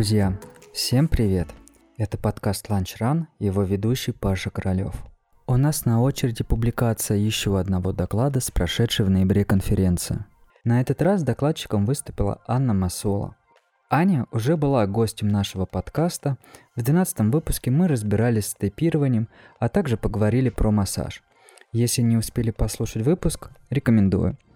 Друзья, всем привет! Это подкаст Lunch Run, его ведущий Паша Королёв. У нас на очереди публикация еще одного доклада с прошедшей в ноябре конференции. На этот раз докладчиком выступила Анна Масола. Аня уже была гостем нашего подкаста. В 12 выпуске мы разбирались с тейпированием, а также поговорили про массаж. Если не успели послушать выпуск, рекомендую –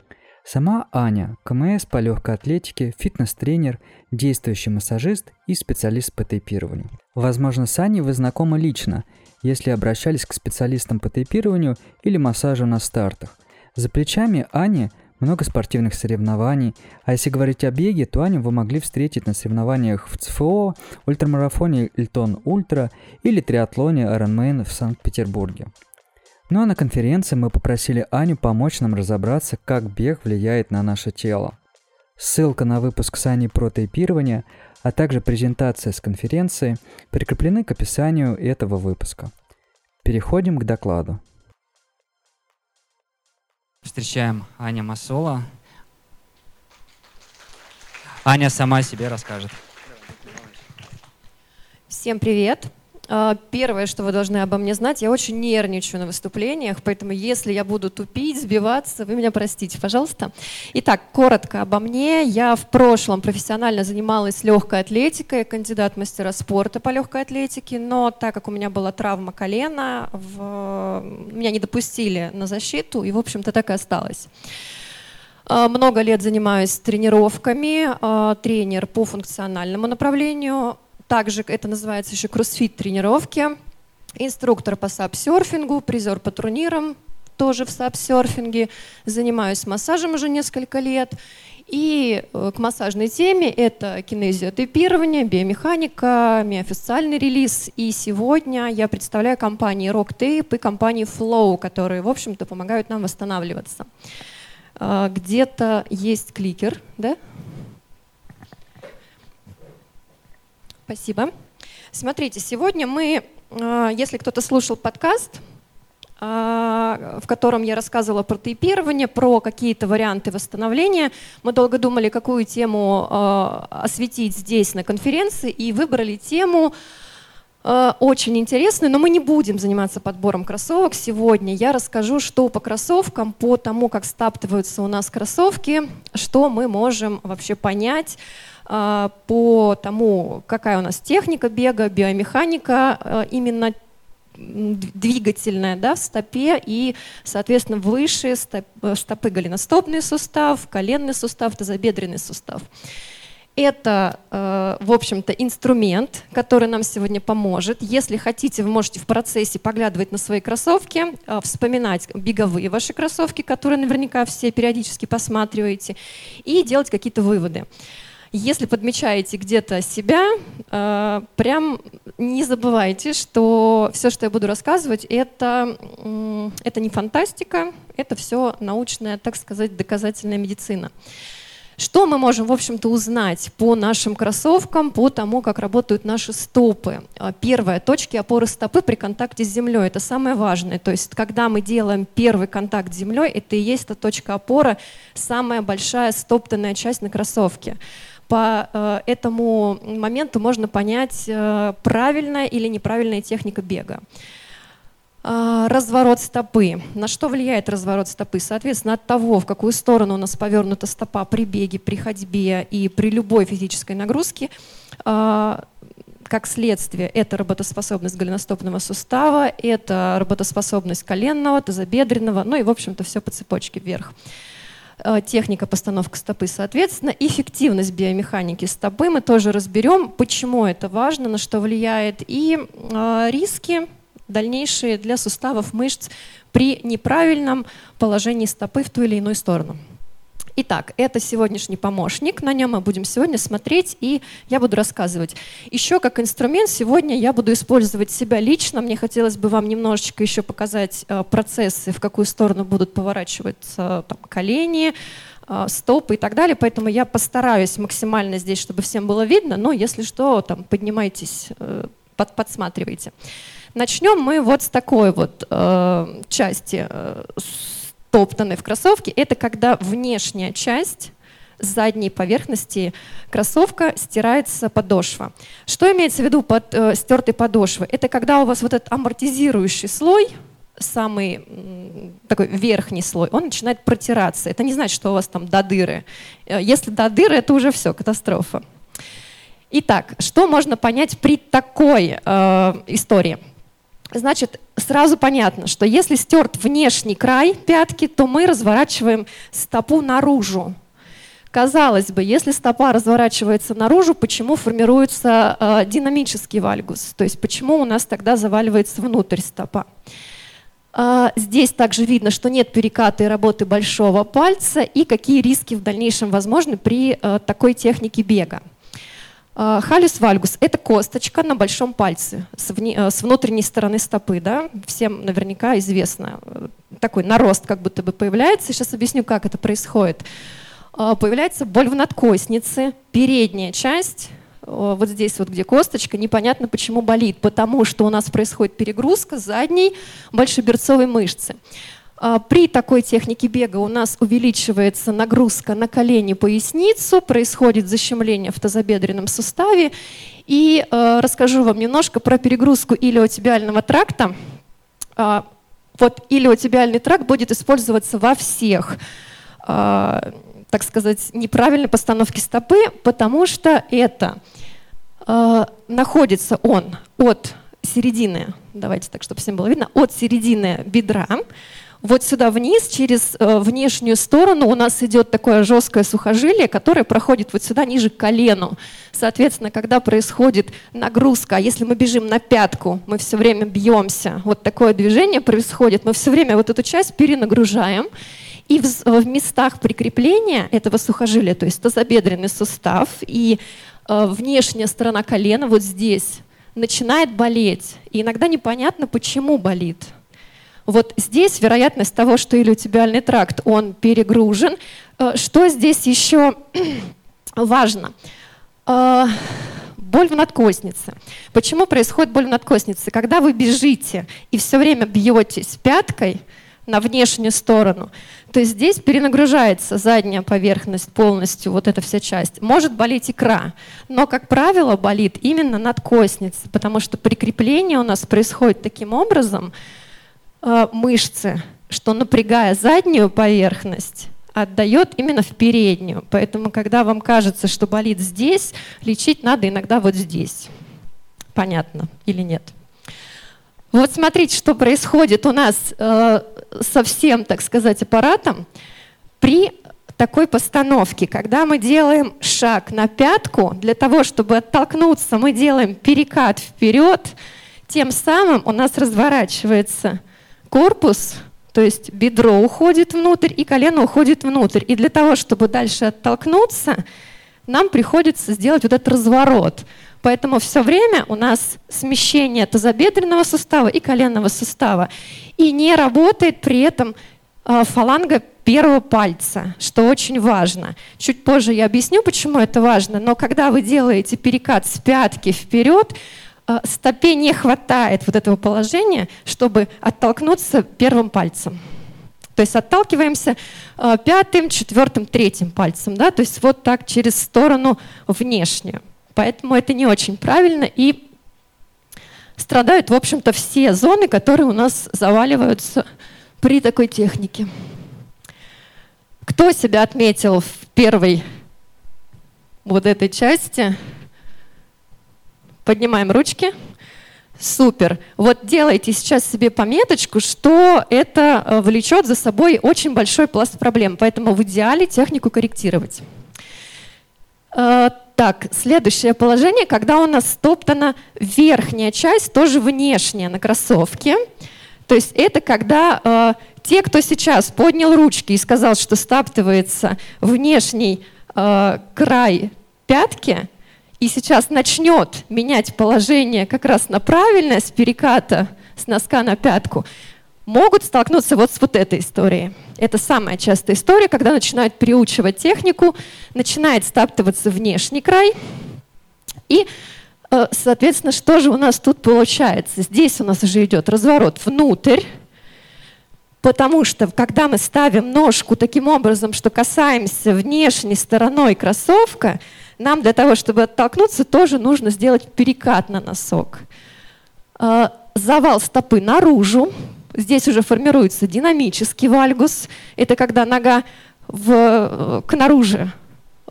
Сама Аня – КМС по легкой атлетике, фитнес-тренер, действующий массажист и специалист по тейпированию. Возможно, с Аней вы знакомы лично, если обращались к специалистам по тейпированию или массажу на стартах. За плечами Ани много спортивных соревнований, а если говорить о беге, то Аню вы могли встретить на соревнованиях в ЦФО, ультрамарафоне Ильтон Ультра или триатлоне Ironman в Санкт-Петербурге. Ну а на конференции мы попросили Аню помочь нам разобраться, как бег влияет на наше тело. Ссылка на выпуск с Аней про тейпирование, а также презентация с конференции прикреплены к описанию этого выпуска. Переходим к докладу. Встречаем Аня Масола. Аня сама себе расскажет. Всем привет! А, первое, что вы должны обо мне знать, я очень нервничаю на выступлениях, поэтому если я буду тупить, сбиваться, вы меня простите, пожалуйста. Итак, коротко обо мне. Я в прошлом профессионально занималась легкой атлетикой, кандидат мастера спорта по легкой атлетике, но так как у меня была травма колена, в... меня не допустили на защиту, и, в общем-то, так и осталось. А, много лет занимаюсь тренировками, а, тренер по функциональному направлению, также это называется еще кроссфит тренировки. Инструктор по сапсерфингу, призер по турнирам, тоже в сапсерфинге. Занимаюсь массажем уже несколько лет. И э, к массажной теме это кинезиотепирование, биомеханика, миофициальный релиз. И сегодня я представляю компании RockTape и компании Flow, которые, в общем-то, помогают нам восстанавливаться. А, где-то есть кликер, да? Спасибо. Смотрите, сегодня мы, а, если кто-то слушал подкаст, а, в котором я рассказывала про тейпирование, про какие-то варианты восстановления. Мы долго думали, какую тему а, осветить здесь на конференции, и выбрали тему очень интересную, но мы не будем заниматься подбором кроссовок сегодня. Я расскажу, что по кроссовкам, по тому, как стаптываются у нас кроссовки, что мы можем вообще понять по тому, какая у нас техника бега, биомеханика а, именно двигательная да, в стопе и, соответственно, выше стоп, стопы голеностопный сустав, коленный сустав, тазобедренный сустав. Это, э, в общем-то, инструмент, который нам сегодня поможет. Если хотите, вы можете в процессе поглядывать на свои кроссовки, э, вспоминать беговые ваши кроссовки, которые наверняка все периодически посматриваете, и делать какие-то выводы. Если подмечаете где-то себя, э, прям не забывайте, что все, что я буду рассказывать, это, это не фантастика, это все научная, так сказать, доказательная медицина. Что мы можем, в общем-то, узнать по нашим кроссовкам, по тому, как работают наши стопы? А, первое, точки опоры стопы при контакте с землей. Это самое важное. То есть, когда мы делаем первый контакт с землей, это и есть та точка опоры, самая большая стоптанная часть на кроссовке по э, этому моменту можно понять, э, правильная или неправильная техника бега. Э, разворот стопы. На что влияет разворот стопы? Соответственно, от того, в какую сторону у нас повернута стопа при беге, при ходьбе и при любой физической нагрузке, как следствие, это работоспособность голеностопного сустава, это работоспособность коленного, тазобедренного, ну и, в общем-то, все по цепочке вверх. Э, техника постановки стопы, соответственно, эффективность биомеханики стопы мы тоже разберем, почему это важно, на что влияет, и э, риски дальнейшие для суставов мышц при неправильном положении стопы в ту или иную сторону. Итак, это сегодняшний помощник, на нем мы будем сегодня смотреть, и я буду рассказывать. Еще как инструмент сегодня я буду использовать себя лично. Мне хотелось бы вам немножечко еще показать э, процессы, в какую сторону будут поворачиваться там, колени, э, стопы и так далее. Поэтому я постараюсь максимально здесь, чтобы всем было видно, но если что, там, поднимайтесь, э, под, подсматривайте. Начнем мы вот с такой вот э, части. Э, стоптаны в кроссовке, это когда внешняя часть задней поверхности кроссовка стирается подошва. Что имеется в виду под э, стертой подошвой? Это когда у вас вот этот амортизирующий слой, самый такой верхний слой, он начинает протираться. Это не значит, что у вас там до дыры. Э, если до дыры, это уже все, катастрофа. Итак, что можно понять при такой э, истории? Значит, сразу понятно, что если стерт внешний край пятки, то мы разворачиваем стопу наружу. Казалось бы, если стопа разворачивается наружу, почему формируется э, динамический вальгус? То есть почему у нас тогда заваливается внутрь стопа? Э, здесь также видно, что нет переката и работы большого пальца и какие риски в дальнейшем возможны при э, такой технике бега. Халюс вальгус – это косточка на большом пальце с, вне, э, с внутренней стороны стопы. Да? Всем наверняка известно. Э, такой нарост как будто бы появляется. Сейчас объясню, как это происходит. Э, появляется боль в надкостнице, передняя часть, вот здесь вот, где косточка, непонятно почему болит, потому что у нас происходит перегрузка задней большеберцовой мышцы. А, при такой технике бега у нас увеличивается нагрузка на колени, поясницу, происходит защемление в тазобедренном суставе. И э, расскажу вам немножко про перегрузку илиотибиального тракта. Э, вот илиотибиальный тракт будет использоваться во всех, э, так сказать, неправильной постановке стопы, потому что это э, находится он от середины, давайте так, чтобы всем было видно, от середины бедра, вот сюда вниз, через э, внешнюю сторону у нас идет такое жесткое сухожилие, которое проходит вот сюда ниже к колену. Соответственно, когда происходит нагрузка, а если мы бежим на пятку, мы все время бьемся, вот такое движение происходит, мы все время вот эту часть перенагружаем, и в, в местах прикрепления этого сухожилия, то есть тазобедренный сустав и э, внешняя сторона колена вот здесь начинает болеть. И иногда непонятно, почему болит. Вот здесь вероятность того, что илиотибиальный тракт, он перегружен. Э, что здесь еще важно? Э, боль в надкоснице. Почему происходит боль в надкоснице? Когда вы бежите и все время бьетесь пяткой на внешнюю сторону, то здесь перенагружается задняя поверхность полностью, вот эта вся часть. Может болеть икра, но, как правило, болит именно надкосница, потому что прикрепление у нас происходит таким образом, мышцы, что напрягая заднюю поверхность, отдает именно в переднюю. Поэтому, когда вам кажется, что болит здесь, лечить надо иногда вот здесь. Понятно или нет? Вот смотрите, что происходит у нас э, со всем, так сказать, аппаратом при такой постановке. Когда мы делаем шаг на пятку, для того, чтобы оттолкнуться, мы делаем перекат вперед, тем самым у нас разворачивается корпус, то есть бедро уходит внутрь и колено уходит внутрь. И для того, чтобы дальше оттолкнуться, нам приходится сделать вот этот разворот. Поэтому все время у нас смещение тазобедренного сустава и коленного сустава. И не работает при этом а, фаланга первого пальца, что очень важно. Чуть позже я объясню, почему это важно, но когда вы делаете перекат с пятки вперед, Э, стопе не хватает вот этого положения, чтобы оттолкнуться первым пальцем. То есть отталкиваемся э, пятым, четвертым, третьим пальцем, да, то есть вот так через сторону внешнюю. Поэтому это не очень правильно и страдают, в общем-то, все зоны, которые у нас заваливаются при такой технике. Кто себя отметил в первой вот этой части? Поднимаем ручки. Супер. Вот делайте сейчас себе пометочку, что это э, влечет за собой очень большой пласт проблем. Поэтому в идеале технику корректировать. Э, так, следующее положение, когда у нас стоптана верхняя часть, тоже внешняя на кроссовке. То есть это когда э, те, кто сейчас поднял ручки и сказал, что стаптывается внешний э, край пятки, и сейчас начнет менять положение как раз на правильное с переката с носка на пятку, могут столкнуться вот с вот этой историей. Это самая частая история, когда начинают переучивать технику, начинает стаптываться внешний край. И, э, соответственно, что же у нас тут получается? Здесь у нас уже идет разворот внутрь, Потому что когда мы ставим ножку таким образом, что касаемся внешней стороной кроссовка, нам для того, чтобы оттолкнуться, тоже нужно сделать перекат на носок. А, завал стопы наружу. Здесь уже формируется динамический вальгус. Это когда нога в, к наружу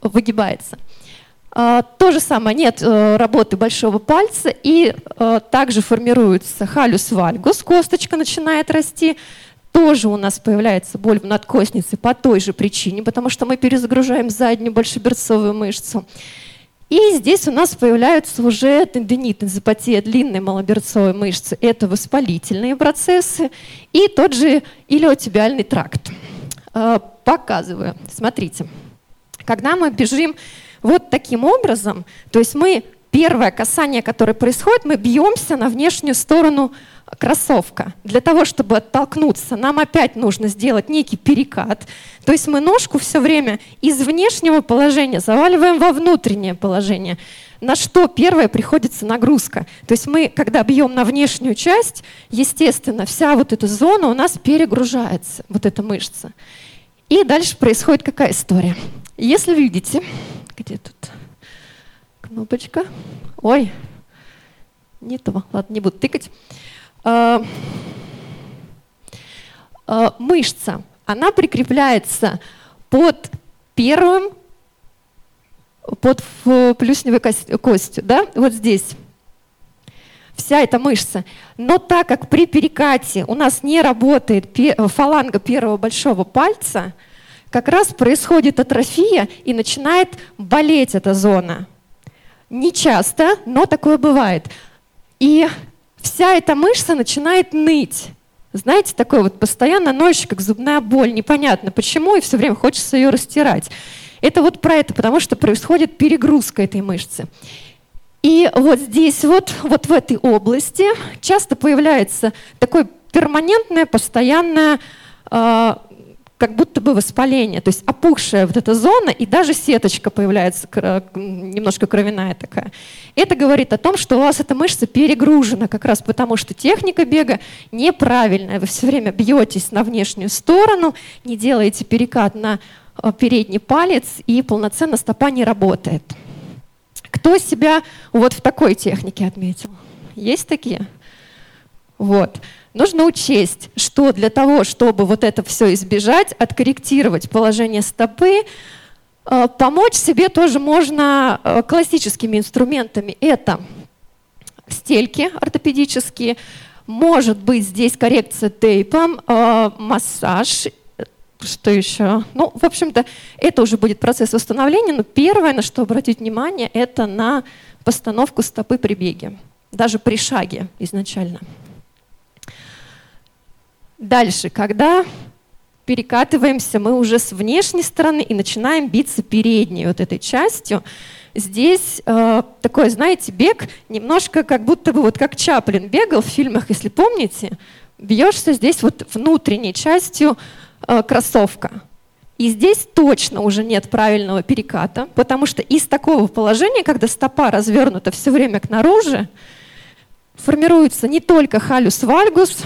выгибается. А, то же самое, нет э, работы большого пальца, и э, также формируется халюс вальгус, косточка начинает расти. Тоже у нас появляется боль в надкостнице по той же причине, потому что мы перезагружаем заднюю большеберцовую мышцу. И здесь у нас появляются уже тендинит, энзопатия длинной малоберцовой мышцы. Это воспалительные процессы и тот же илиотибиальный тракт. А, показываю. Смотрите. Когда мы бежим вот таким образом, то есть мы первое касание, которое происходит, мы бьемся на внешнюю сторону кроссовка. Для того, чтобы оттолкнуться, нам опять нужно сделать некий перекат. То есть мы ножку все время из внешнего положения заваливаем во внутреннее положение. На что первое приходится нагрузка. То есть мы, когда бьем на внешнюю часть, естественно, вся вот эта зона у нас перегружается, вот эта мышца. И дальше происходит какая история? Если видите, где тут кнопочка? Ой, не то. Ладно, не буду тыкать. А, а, мышца, она прикрепляется под первым, под плюсневой костью, да, вот здесь. Вся эта мышца. Но так как при перекате у нас не работает фаланга первого большого пальца, как раз происходит атрофия и начинает болеть эта зона. Не часто, но такое бывает. И вся эта мышца начинает ныть. Знаете, такое вот постоянно ноющее, как зубная боль. Непонятно почему, и все время хочется ее растирать. Это вот про это, потому что происходит перегрузка этой мышцы. И вот здесь вот, вот в этой области часто появляется такое перманентное, постоянное э, как будто бы воспаление, то есть опухшая вот эта зона, и даже сеточка появляется, немножко кровяная такая. Это говорит о том, что у вас эта мышца перегружена, как раз потому что техника бега неправильная. Вы все время бьетесь на внешнюю сторону, не делаете перекат на э, передний палец, и полноценно стопа не работает. Кто себя вот в такой технике отметил? Есть такие? Вот нужно учесть, что для того, чтобы вот это все избежать, откорректировать положение стопы, э, помочь себе тоже можно э, классическими инструментами. Это стельки ортопедические, может быть здесь коррекция тейпом, э, массаж, что еще? Ну, в общем-то, это уже будет процесс восстановления, но первое, на что обратить внимание, это на постановку стопы при беге, даже при шаге изначально. Дальше, когда перекатываемся мы уже с внешней стороны и начинаем биться передней вот этой частью, здесь э, такой, знаете, бег немножко как будто бы вот как Чаплин бегал в фильмах, если помните, бьешься здесь вот внутренней частью э, кроссовка. И здесь точно уже нет правильного переката, потому что из такого положения, когда стопа развернута все время к наружу, формируется не только халюс вальгус,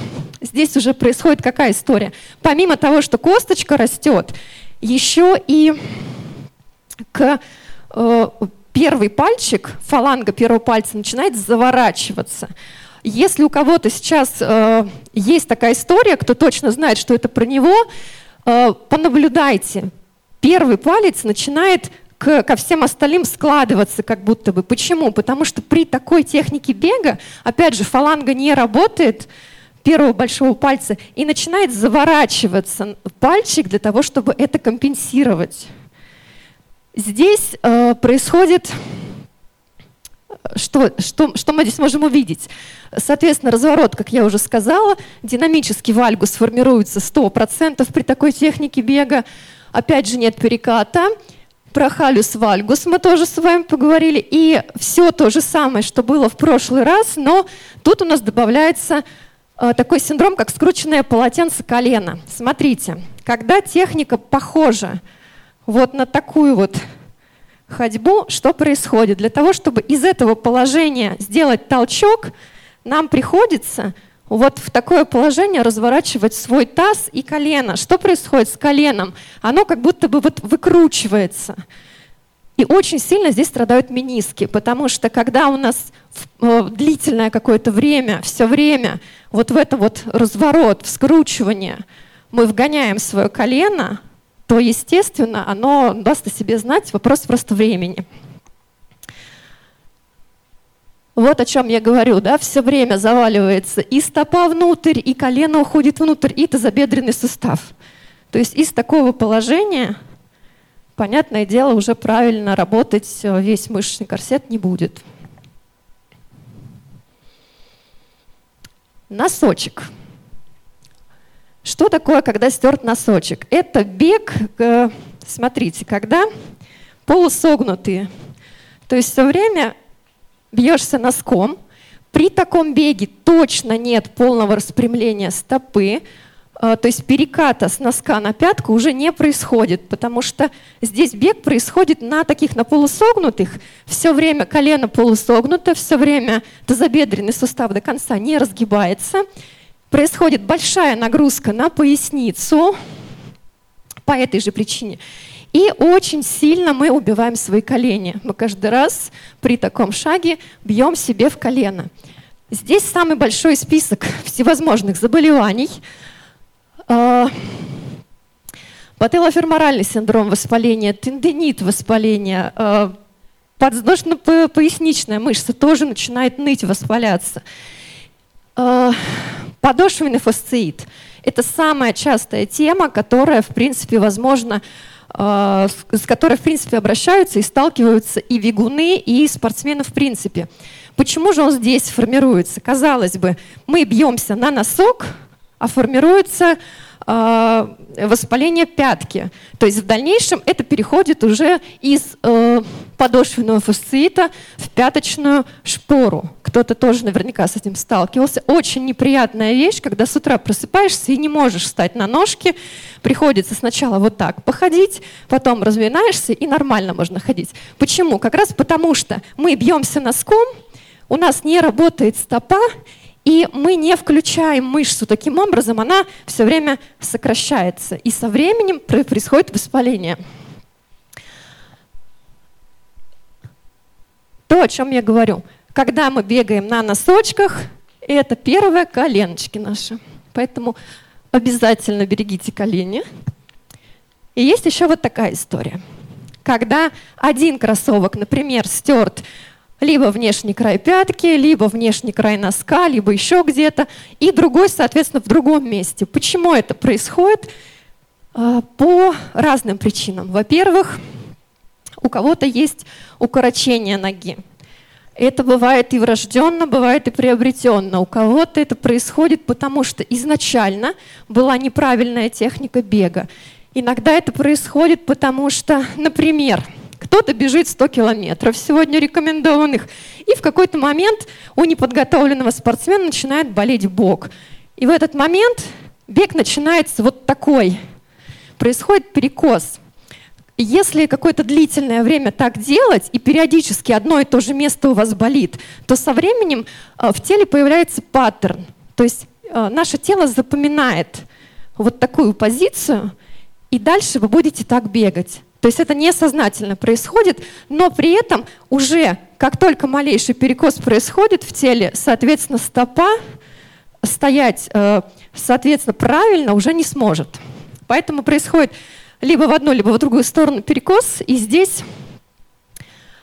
здесь уже происходит какая история? Помимо того, что косточка растет, еще и к э, первый пальчик, фаланга первого пальца начинает заворачиваться. Если у кого-то сейчас э, есть такая история, кто точно знает, что это про него, э, понаблюдайте. Первый палец начинает к, ко всем остальным складываться как будто бы. Почему? Потому что при такой технике бега, опять же, фаланга не работает первого большого пальца и начинает заворачиваться пальчик для того, чтобы это компенсировать. Здесь э, происходит что, что, что мы здесь можем увидеть? Соответственно, разворот, как я уже сказала, динамический вальгус формируется 100% при такой технике бега. Опять же, нет переката. Про халюс вальгус мы тоже с вами поговорили. И все то же самое, что было в прошлый раз, но тут у нас добавляется э, такой синдром, как скрученное полотенце колена. Смотрите, когда техника похожа вот на такую вот ходьбу, что происходит? Для того, чтобы из этого положения сделать толчок, нам приходится вот в такое положение разворачивать свой таз и колено. Что происходит с коленом? Оно как будто бы вот выкручивается. И очень сильно здесь страдают мениски, потому что когда у нас э, длительное какое-то время, все время вот в это вот разворот, вскручивание, мы вгоняем свое колено, то, естественно, оно даст о себе знать, вопрос просто времени. Вот о чем я говорю, да, все время заваливается и стопа внутрь, и колено уходит внутрь, и тазобедренный сустав. То есть из такого положения, понятное дело, уже правильно работать э, весь мышечный корсет не будет. Носочек. Что такое, когда стерт носочек? Это бег, э, смотрите, когда полусогнутые. То есть все время бьешься носком. При таком беге точно нет полного распрямления стопы, то есть переката с носка на пятку уже не происходит, потому что здесь бег происходит на таких, на полусогнутых, все время колено полусогнуто, все время тазобедренный сустав до конца не разгибается, происходит большая нагрузка на поясницу по этой же причине. И очень сильно мы убиваем свои колени. Мы каждый раз при таком шаге бьем себе в колено. Здесь самый большой список всевозможных заболеваний. А, Пателоферморальный синдром воспаления, тендинит воспаления, а, подвздошно-поясничная мышца тоже начинает ныть, воспаляться. А, подошвенный фасциит – это самая частая тема, которая, в принципе, возможно, с которой, в принципе, обращаются и сталкиваются и вигуны, и спортсмены в принципе. Почему же он здесь формируется? Казалось бы, мы бьемся на носок, а формируется воспаление пятки. То есть в дальнейшем это переходит уже из э, подошвенного фасциита в пяточную шпору. Кто-то тоже наверняка с этим сталкивался. Очень неприятная вещь, когда с утра просыпаешься и не можешь встать на ножки. Приходится сначала вот так походить, потом разминаешься и нормально можно ходить. Почему? Как раз потому что мы бьемся носком, у нас не работает стопа, и мы не включаем мышцу таким образом, она все время сокращается. И со временем происходит воспаление. То, о чем я говорю. Когда мы бегаем на носочках, это первое коленочки наши. Поэтому обязательно берегите колени. И есть еще вот такая история. Когда один кроссовок, например, стерт либо внешний край пятки, либо внешний край носка, либо еще где-то, и другой, соответственно, в другом месте. Почему это происходит? А, по разным причинам. Во-первых, у кого-то есть укорочение ноги. Это бывает и врожденно, бывает и приобретенно. У кого-то это происходит, потому что изначально была неправильная техника бега. Иногда это происходит, потому что, например, кто-то бежит 100 километров сегодня рекомендованных, и в какой-то момент у неподготовленного спортсмена начинает болеть бок. И в этот момент бег начинается вот такой. Происходит перекос. Если какое-то длительное время так делать, и периодически одно и то же место у вас болит, то со временем э, в теле появляется паттерн. То есть э, наше тело запоминает вот такую позицию, и дальше вы будете так бегать. То есть это несознательно происходит, но при этом уже как только малейший перекос происходит в теле, соответственно, стопа стоять, э, соответственно, правильно уже не сможет. Поэтому происходит либо в одну, либо в другую сторону перекос, и здесь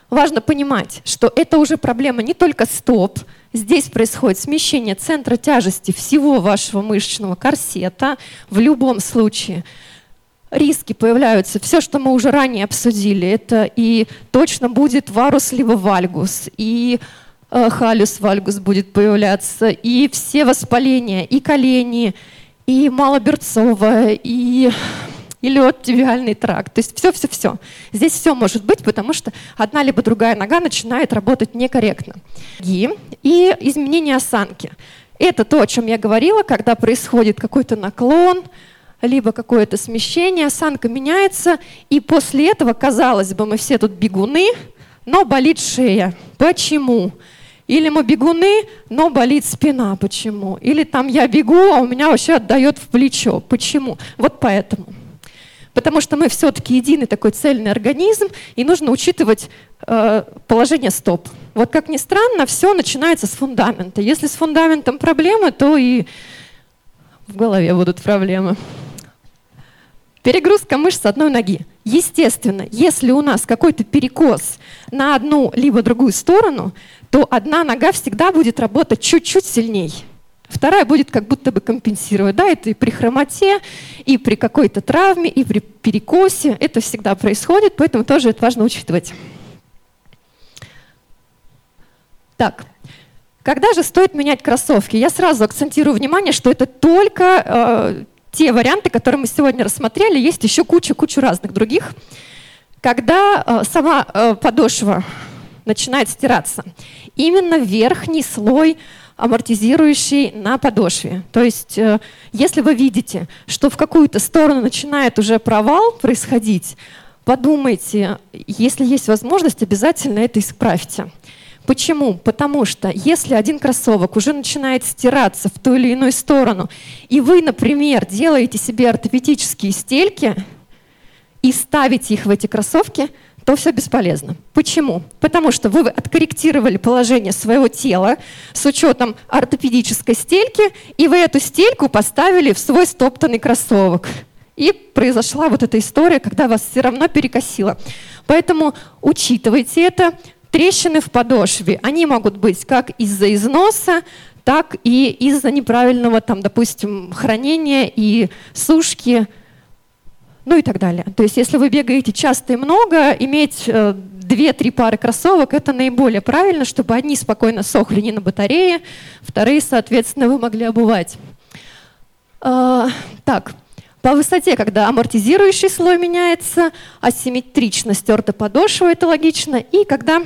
важно понимать, что это уже проблема не только стоп, здесь происходит смещение центра тяжести всего вашего мышечного корсета в любом случае – риски появляются. Все, что мы уже ранее обсудили, это и точно будет варус либо вальгус, и э, халюс вальгус будет появляться, и все воспаления, и колени, и малоберцовое, и и лед, тракт. То есть все-все-все. Здесь все может быть, потому что одна либо другая нога начинает работать некорректно. И, и изменение осанки. Это то, о чем я говорила, когда происходит какой-то наклон, либо какое-то смещение, осанка меняется, и после этого, казалось бы, мы все тут бегуны, но болит шея. Почему? Или мы бегуны, но болит спина. Почему? Или там я бегу, а у меня вообще отдает в плечо. Почему? Вот поэтому. Потому что мы все-таки единый такой цельный организм, и нужно учитывать э, положение стоп. Вот как ни странно, все начинается с фундамента. Если с фундаментом проблемы, то и в голове будут проблемы. Перегрузка мышц одной ноги. Естественно, если у нас какой-то перекос на одну либо другую сторону, то одна нога всегда будет работать чуть-чуть сильнее. Вторая будет как будто бы компенсировать. Да, это и при хромоте, и при какой-то травме, и при перекосе. Это всегда происходит, поэтому тоже это важно учитывать. Так, когда же стоит менять кроссовки? Я сразу акцентирую внимание, что это только э, те варианты, которые мы сегодня рассмотрели, есть еще куча-куча разных других. Когда э, сама э, подошва начинает стираться, именно верхний слой амортизирующий на подошве. То есть, э, если вы видите, что в какую-то сторону начинает уже провал происходить, подумайте, если есть возможность, обязательно это исправьте. Почему? Потому что если один кроссовок уже начинает стираться в ту или иную сторону, и вы, например, делаете себе ортопедические стельки и ставите их в эти кроссовки, то все бесполезно. Почему? Потому что вы откорректировали положение своего тела с учетом ортопедической стельки, и вы эту стельку поставили в свой стоптанный кроссовок. И произошла вот эта история, когда вас все равно перекосило. Поэтому учитывайте это, Трещины в подошве, они могут быть как из-за износа, так и из-за неправильного, там, допустим, хранения и сушки, ну и так далее. То есть если вы бегаете часто и много, иметь э, две-три пары кроссовок – это наиболее правильно, чтобы одни спокойно сохли не на батарее, вторые, соответственно, вы могли обувать. Э, так, по высоте, когда амортизирующий слой меняется, асимметрично стерта подошва, это логично, и когда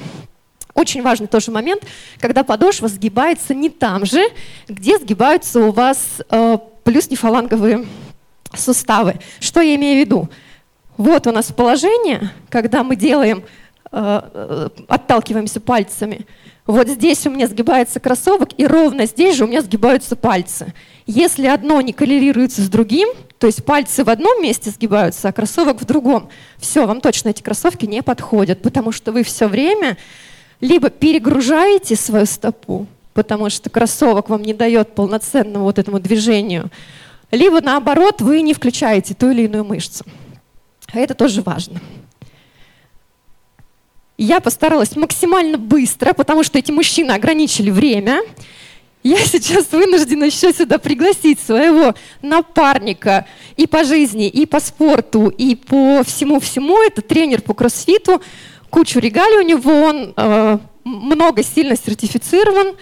очень важный тоже момент, когда подошва сгибается не там же, где сгибаются у вас э, плюс-нефаланговые суставы. Что я имею в виду? Вот у нас положение, когда мы делаем, э, э, отталкиваемся пальцами. Вот здесь у меня сгибается кроссовок, и ровно здесь же у меня сгибаются пальцы. Если одно не коррелируется с другим, то есть пальцы в одном месте сгибаются, а кроссовок в другом. Все, вам точно эти кроссовки не подходят, потому что вы все время либо перегружаете свою стопу, потому что кроссовок вам не дает полноценному вот этому движению, либо наоборот вы не включаете ту или иную мышцу. А это тоже важно. Я постаралась максимально быстро, потому что эти мужчины ограничили время. Я сейчас вынуждена еще сюда пригласить своего напарника и по жизни, и по спорту, и по всему-всему. Это тренер по кроссфиту. Кучу регалий у него, он э, много сильно сертифицирован.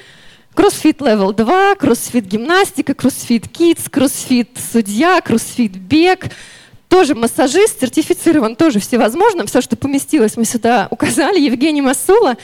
CrossFit Level 2, кроссфит гимнастика, CrossFit Kids, CrossFit судья, кроссфит бег. Тоже массажист, сертифицирован тоже всевозможным. Все, что поместилось, мы сюда указали. Евгений Моссула.